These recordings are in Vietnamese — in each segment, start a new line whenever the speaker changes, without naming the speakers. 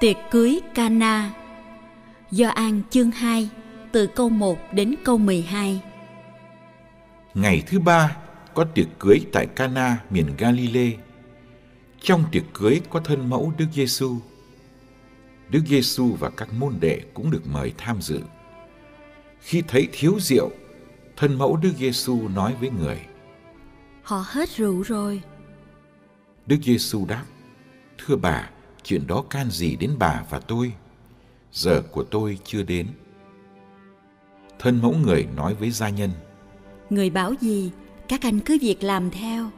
Tiệc cưới Cana Do An chương 2 từ câu 1 đến câu 12
Ngày thứ ba có tiệc cưới tại Cana miền Galilee. Trong tiệc cưới có thân mẫu Đức Giêsu. Đức Giêsu và các môn đệ cũng được mời tham dự. Khi thấy thiếu rượu, thân mẫu Đức Giêsu nói với người:
Họ hết rượu rồi
Đức Giêsu đáp: Thưa bà, chuyện đó can gì đến bà và tôi? Giờ của tôi chưa đến. Thân mẫu người nói với gia nhân:
Người bảo gì Các anh cứ việc làm theo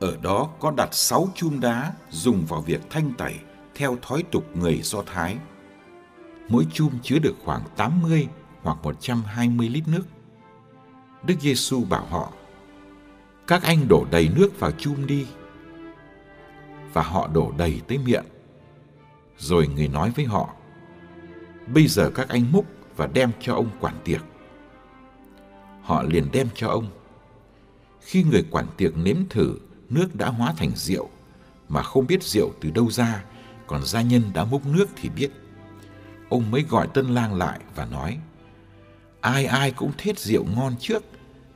Ở đó có đặt sáu chum đá dùng vào việc thanh tẩy theo thói tục người Do Thái. Mỗi chum chứa được khoảng 80 hoặc 120 lít nước. Đức Giêsu bảo họ: Các anh đổ đầy nước vào chum đi. Và họ đổ đầy tới miệng. Rồi người nói với họ: Bây giờ các anh múc và đem cho ông quản tiệc. Họ liền đem cho ông. Khi người quản tiệc nếm thử nước đã hóa thành rượu mà không biết rượu từ đâu ra, còn gia nhân đã múc nước thì biết. Ông mới gọi tân lang lại và nói: Ai ai cũng thết rượu ngon trước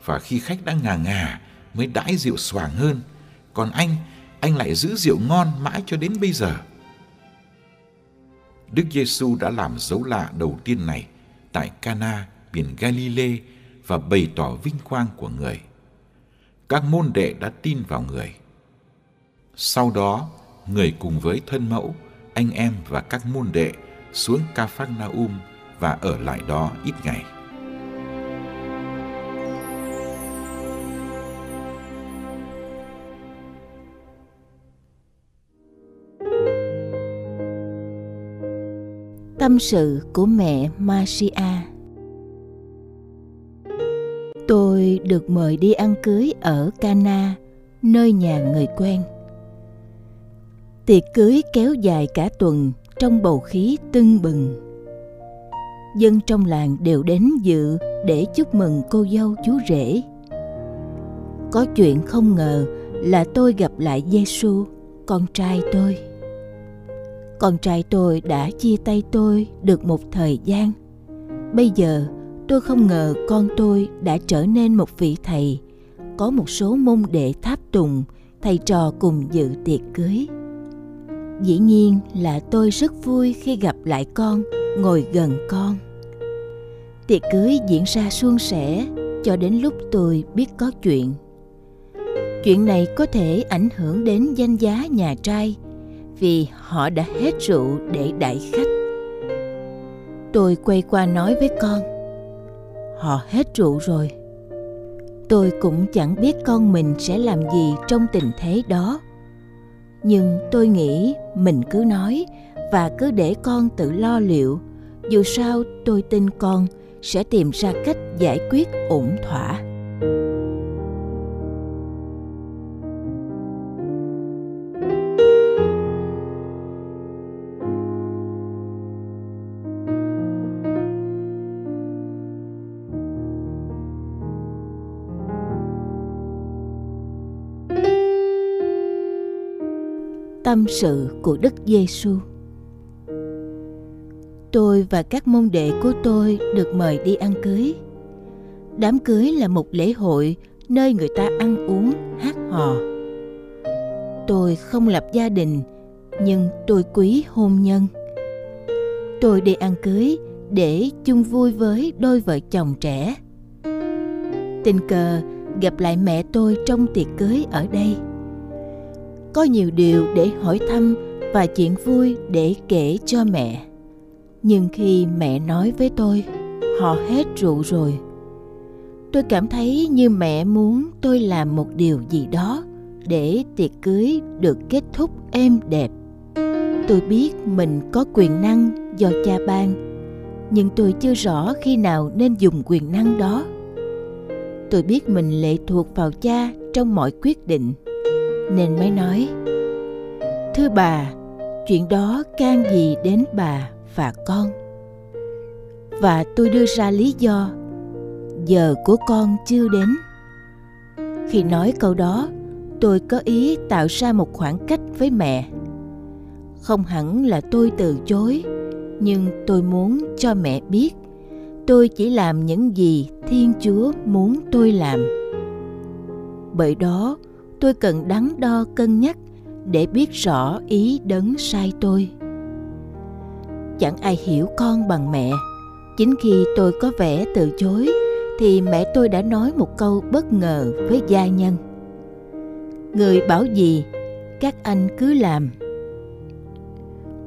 và khi khách đã ngà ngà mới đãi rượu xoàng hơn. Còn anh, anh lại giữ rượu ngon mãi cho đến bây giờ. Đức Giêsu đã làm dấu lạ đầu tiên này tại Cana, biển Galilee và bày tỏ vinh quang của người. Các môn đệ đã tin vào người. Sau đó, người cùng với thân mẫu, anh em và các môn đệ xuống Capharnaum và ở lại đó ít ngày.
Tâm sự của mẹ Marcia Tôi được mời đi ăn cưới ở Cana, nơi nhà người quen. Tiệc cưới kéo dài cả tuần trong bầu khí tưng bừng. Dân trong làng đều đến dự để chúc mừng cô dâu chú rể. Có chuyện không ngờ là tôi gặp lại Giêsu, con trai tôi. Con trai tôi đã chia tay tôi được một thời gian. Bây giờ tôi không ngờ con tôi đã trở nên một vị thầy, có một số môn đệ tháp tùng, thầy trò cùng dự tiệc cưới. Dĩ nhiên là tôi rất vui khi gặp lại con, ngồi gần con. Tiệc cưới diễn ra suôn sẻ cho đến lúc tôi biết có chuyện. Chuyện này có thể ảnh hưởng đến danh giá nhà trai vì họ đã hết rượu để đãi khách. Tôi quay qua nói với con, họ hết rượu rồi. Tôi cũng chẳng biết con mình sẽ làm gì trong tình thế đó. Nhưng tôi nghĩ mình cứ nói và cứ để con tự lo liệu. Dù sao tôi tin con sẽ tìm ra cách giải quyết ổn thỏa. Tâm sự của Đức Giêsu. Tôi và các môn đệ của tôi được mời đi ăn cưới. Đám cưới là một lễ hội nơi người ta ăn uống, hát hò. Tôi không lập gia đình, nhưng tôi quý hôn nhân. Tôi đi ăn cưới để chung vui với đôi vợ chồng trẻ tình cờ gặp lại mẹ tôi trong tiệc cưới ở đây có nhiều điều để hỏi thăm và chuyện vui để kể cho mẹ. Nhưng khi mẹ nói với tôi, họ hết rượu rồi. Tôi cảm thấy như mẹ muốn tôi làm một điều gì đó để tiệc cưới được kết thúc êm đẹp. Tôi biết mình có quyền năng do cha ban, nhưng tôi chưa rõ khi nào nên dùng quyền năng đó. Tôi biết mình lệ thuộc vào cha trong mọi quyết định nên mới nói. Thưa bà, chuyện đó can gì đến bà và con? Và tôi đưa ra lý do. Giờ của con chưa đến. Khi nói câu đó, tôi có ý tạo ra một khoảng cách với mẹ. Không hẳn là tôi từ chối, nhưng tôi muốn cho mẹ biết tôi chỉ làm những gì thiên chúa muốn tôi làm. Bởi đó tôi cần đắn đo cân nhắc để biết rõ ý đấng sai tôi. Chẳng ai hiểu con bằng mẹ. Chính khi tôi có vẻ từ chối, thì mẹ tôi đã nói một câu bất ngờ với gia nhân. Người bảo gì, các anh cứ làm.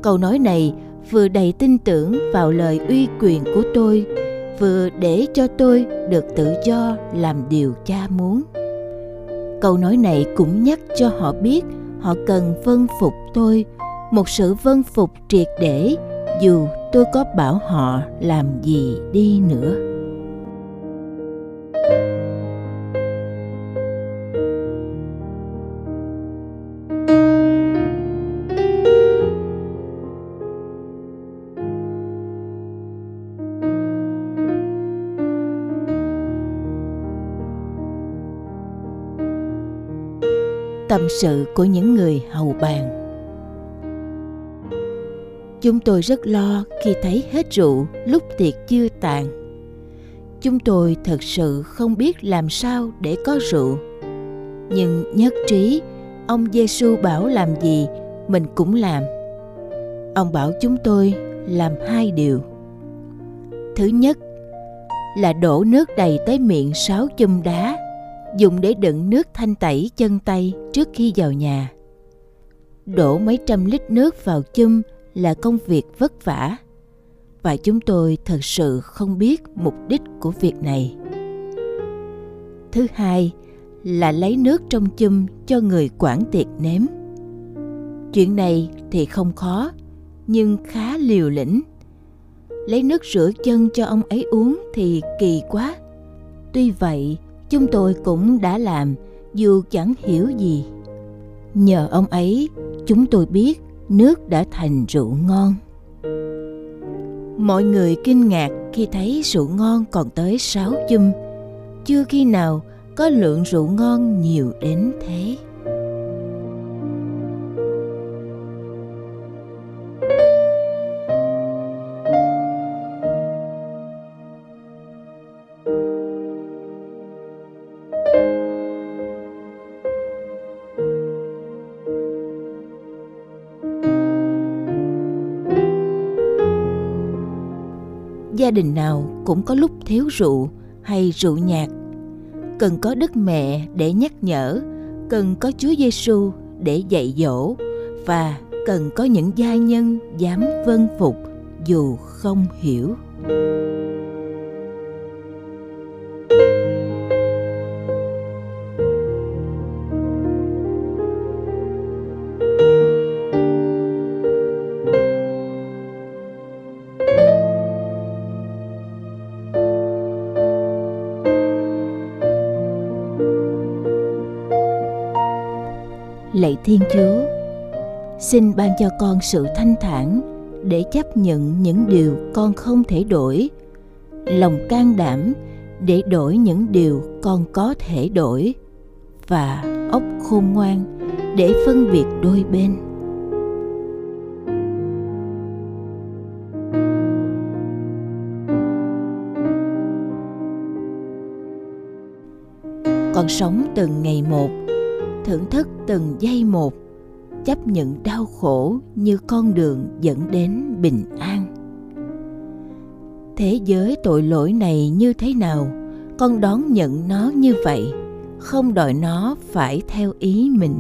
Câu nói này vừa đầy tin tưởng vào lời uy quyền của tôi, vừa để cho tôi được tự do làm điều cha muốn câu nói này cũng nhắc cho họ biết họ cần vâng phục tôi, một sự vâng phục triệt để, dù tôi có bảo họ làm gì đi nữa. Sự của những người hầu bàn. Chúng tôi rất lo khi thấy hết rượu lúc tiệc chưa tàn. Chúng tôi thật sự không biết làm sao để có rượu. Nhưng nhất trí, ông giêsu bảo làm gì mình cũng làm. Ông bảo chúng tôi làm hai điều. Thứ nhất là đổ nước đầy tới miệng sáu chum đá dùng để đựng nước thanh tẩy chân tay trước khi vào nhà. Đổ mấy trăm lít nước vào chum là công việc vất vả và chúng tôi thật sự không biết mục đích của việc này. Thứ hai là lấy nước trong chum cho người quản tiệc nếm. Chuyện này thì không khó, nhưng khá liều lĩnh. Lấy nước rửa chân cho ông ấy uống thì kỳ quá. Tuy vậy, chúng tôi cũng đã làm, dù chẳng hiểu gì. Nhờ ông ấy, chúng tôi biết nước đã thành rượu ngon. Mọi người kinh ngạc khi thấy rượu ngon còn tới sáu chum. Chưa khi nào có lượng rượu ngon nhiều đến thế. Gia đình nào cũng có lúc thiếu rượu hay rượu nhạt cần có đức mẹ để nhắc nhở, cần có chúa giêsu để dạy dỗ, và cần có những gia nhân dám vâng phục dù không hiểu. Thiên chúa. Xin ban cho con sự thanh thản để chấp nhận những điều con không thể đổi. Lòng can đảm để đổi những điều con có thể đổi. Và óc khôn ngoan để phân biệt đôi bên. Con sống từng ngày một thưởng thức từng giây một, chấp nhận đau khổ như con đường dẫn đến bình an. Thế giới tội lỗi này như thế nào? Con đón nhận nó như vậy, không đòi nó phải theo ý mình.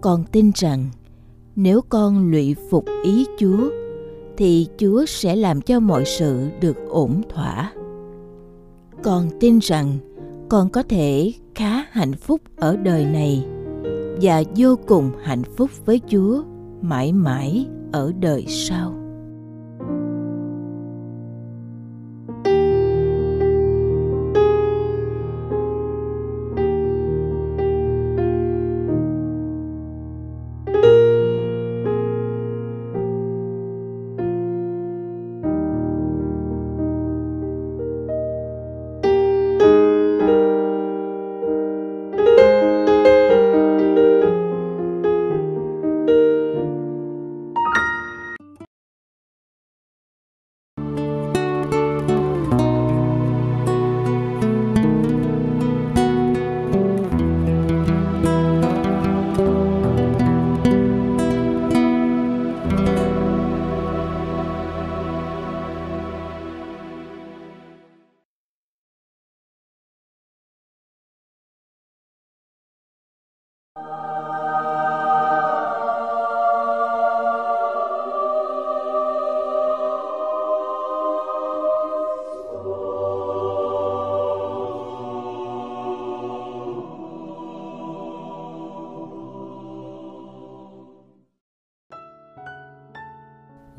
Con tin rằng nếu con lụy phục ý chúa, thì chúa sẽ làm cho mọi sự được ổn thỏa. Con tin rằng con có thể khá hạnh phúc ở đời này và vô cùng hạnh phúc với chúa mãi mãi ở đời sau.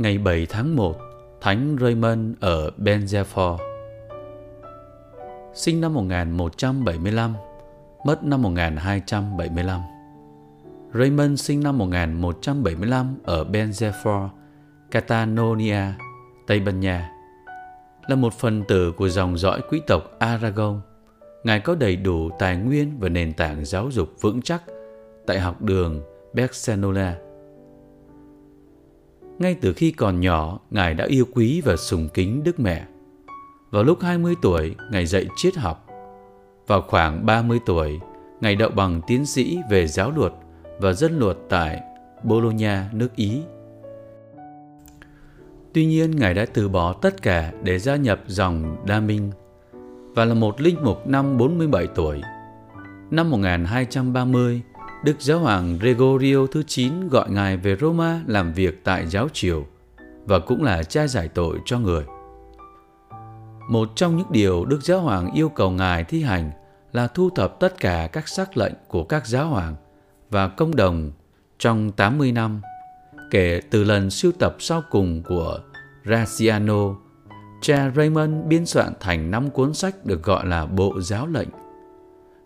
Ngày 7 tháng 1, Thánh Raymond ở Benzefor. Sinh năm 1175, mất năm 1275. Raymond sinh năm 1175 ở Benzefor, Catalonia, Tây Ban Nha. Là một phần tử của dòng dõi quý tộc Aragon, Ngài có đầy đủ tài nguyên và nền tảng giáo dục vững chắc tại học đường Barcelona ngay từ khi còn nhỏ, Ngài đã yêu quý và sùng kính Đức Mẹ. Vào lúc 20 tuổi, Ngài dạy triết học. Vào khoảng 30 tuổi, Ngài đậu bằng tiến sĩ về giáo luật và dân luật tại Bologna, nước Ý. Tuy nhiên, Ngài đã từ bỏ tất cả để gia nhập dòng Đa Minh và là một linh mục năm 47 tuổi. Năm 1230, Đức Giáo hoàng Gregorio thứ 9 gọi Ngài về Roma làm việc tại giáo triều và cũng là cha giải tội cho người. Một trong những điều Đức Giáo hoàng yêu cầu Ngài thi hành là thu thập tất cả các sắc lệnh của các giáo hoàng và công đồng trong 80 năm kể từ lần sưu tập sau cùng của Graziano, cha Raymond biên soạn thành năm cuốn sách được gọi là Bộ Giáo lệnh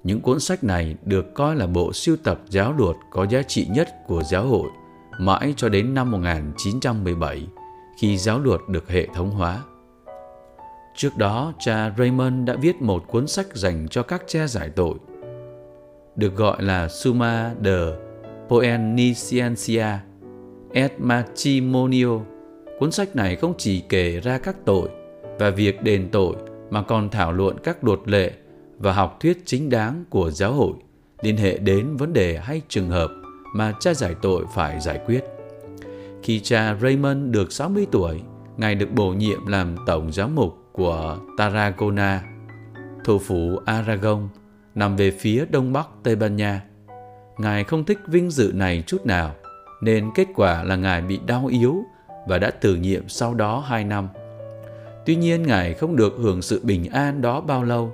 những cuốn sách này được coi là bộ siêu tập giáo luật có giá trị nhất của giáo hội mãi cho đến năm 1917 khi giáo luật được hệ thống hóa. Trước đó, cha Raymond đã viết một cuốn sách dành cho các cha giải tội, được gọi là Summa de Poenicientia et Matrimonio. Cuốn sách này không chỉ kể ra các tội và việc đền tội mà còn thảo luận các luật lệ và học thuyết chính đáng của giáo hội liên hệ đến vấn đề hay trường hợp mà cha giải tội phải giải quyết. Khi cha Raymond được 60 tuổi, Ngài được bổ nhiệm làm tổng giám mục của Tarragona, thủ phủ Aragon, nằm về phía đông bắc Tây Ban Nha. Ngài không thích vinh dự này chút nào, nên kết quả là Ngài bị đau yếu và đã từ nhiệm sau đó hai năm. Tuy nhiên, Ngài không được hưởng sự bình an đó bao lâu,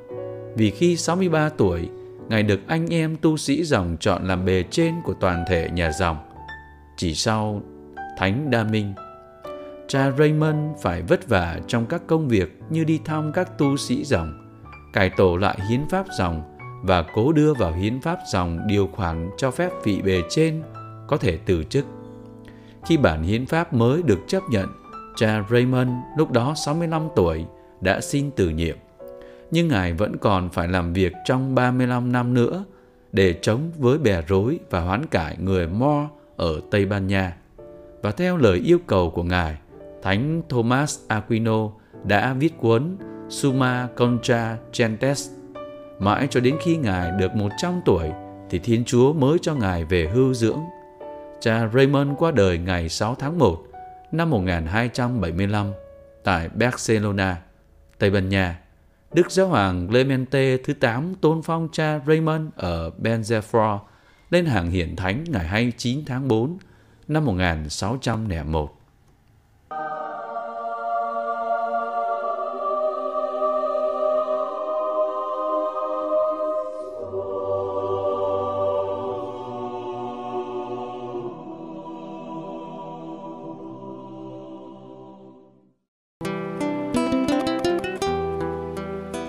vì khi 63 tuổi, Ngài được anh em tu sĩ dòng chọn làm bề trên của toàn thể nhà dòng. Chỉ sau Thánh Đa Minh, cha Raymond phải vất vả trong các công việc như đi thăm các tu sĩ dòng, cải tổ lại hiến pháp dòng và cố đưa vào hiến pháp dòng điều khoản cho phép vị bề trên có thể từ chức. Khi bản hiến pháp mới được chấp nhận, cha Raymond lúc đó 65 tuổi đã xin từ nhiệm nhưng Ngài vẫn còn phải làm việc trong 35 năm nữa để chống với bè rối và hoán cải người Mo ở Tây Ban Nha. Và theo lời yêu cầu của Ngài, Thánh Thomas Aquino đã viết cuốn Summa Contra Gentes Mãi cho đến khi Ngài được 100 tuổi thì Thiên Chúa mới cho Ngài về hưu dưỡng. Cha Raymond qua đời ngày 6 tháng 1 năm 1275 tại Barcelona, Tây Ban Nha. Đức Giáo hoàng Clemente thứ 8 tôn phong cha Raymond ở Benzefor lên hàng hiển thánh ngày 29 tháng 4 năm 1601.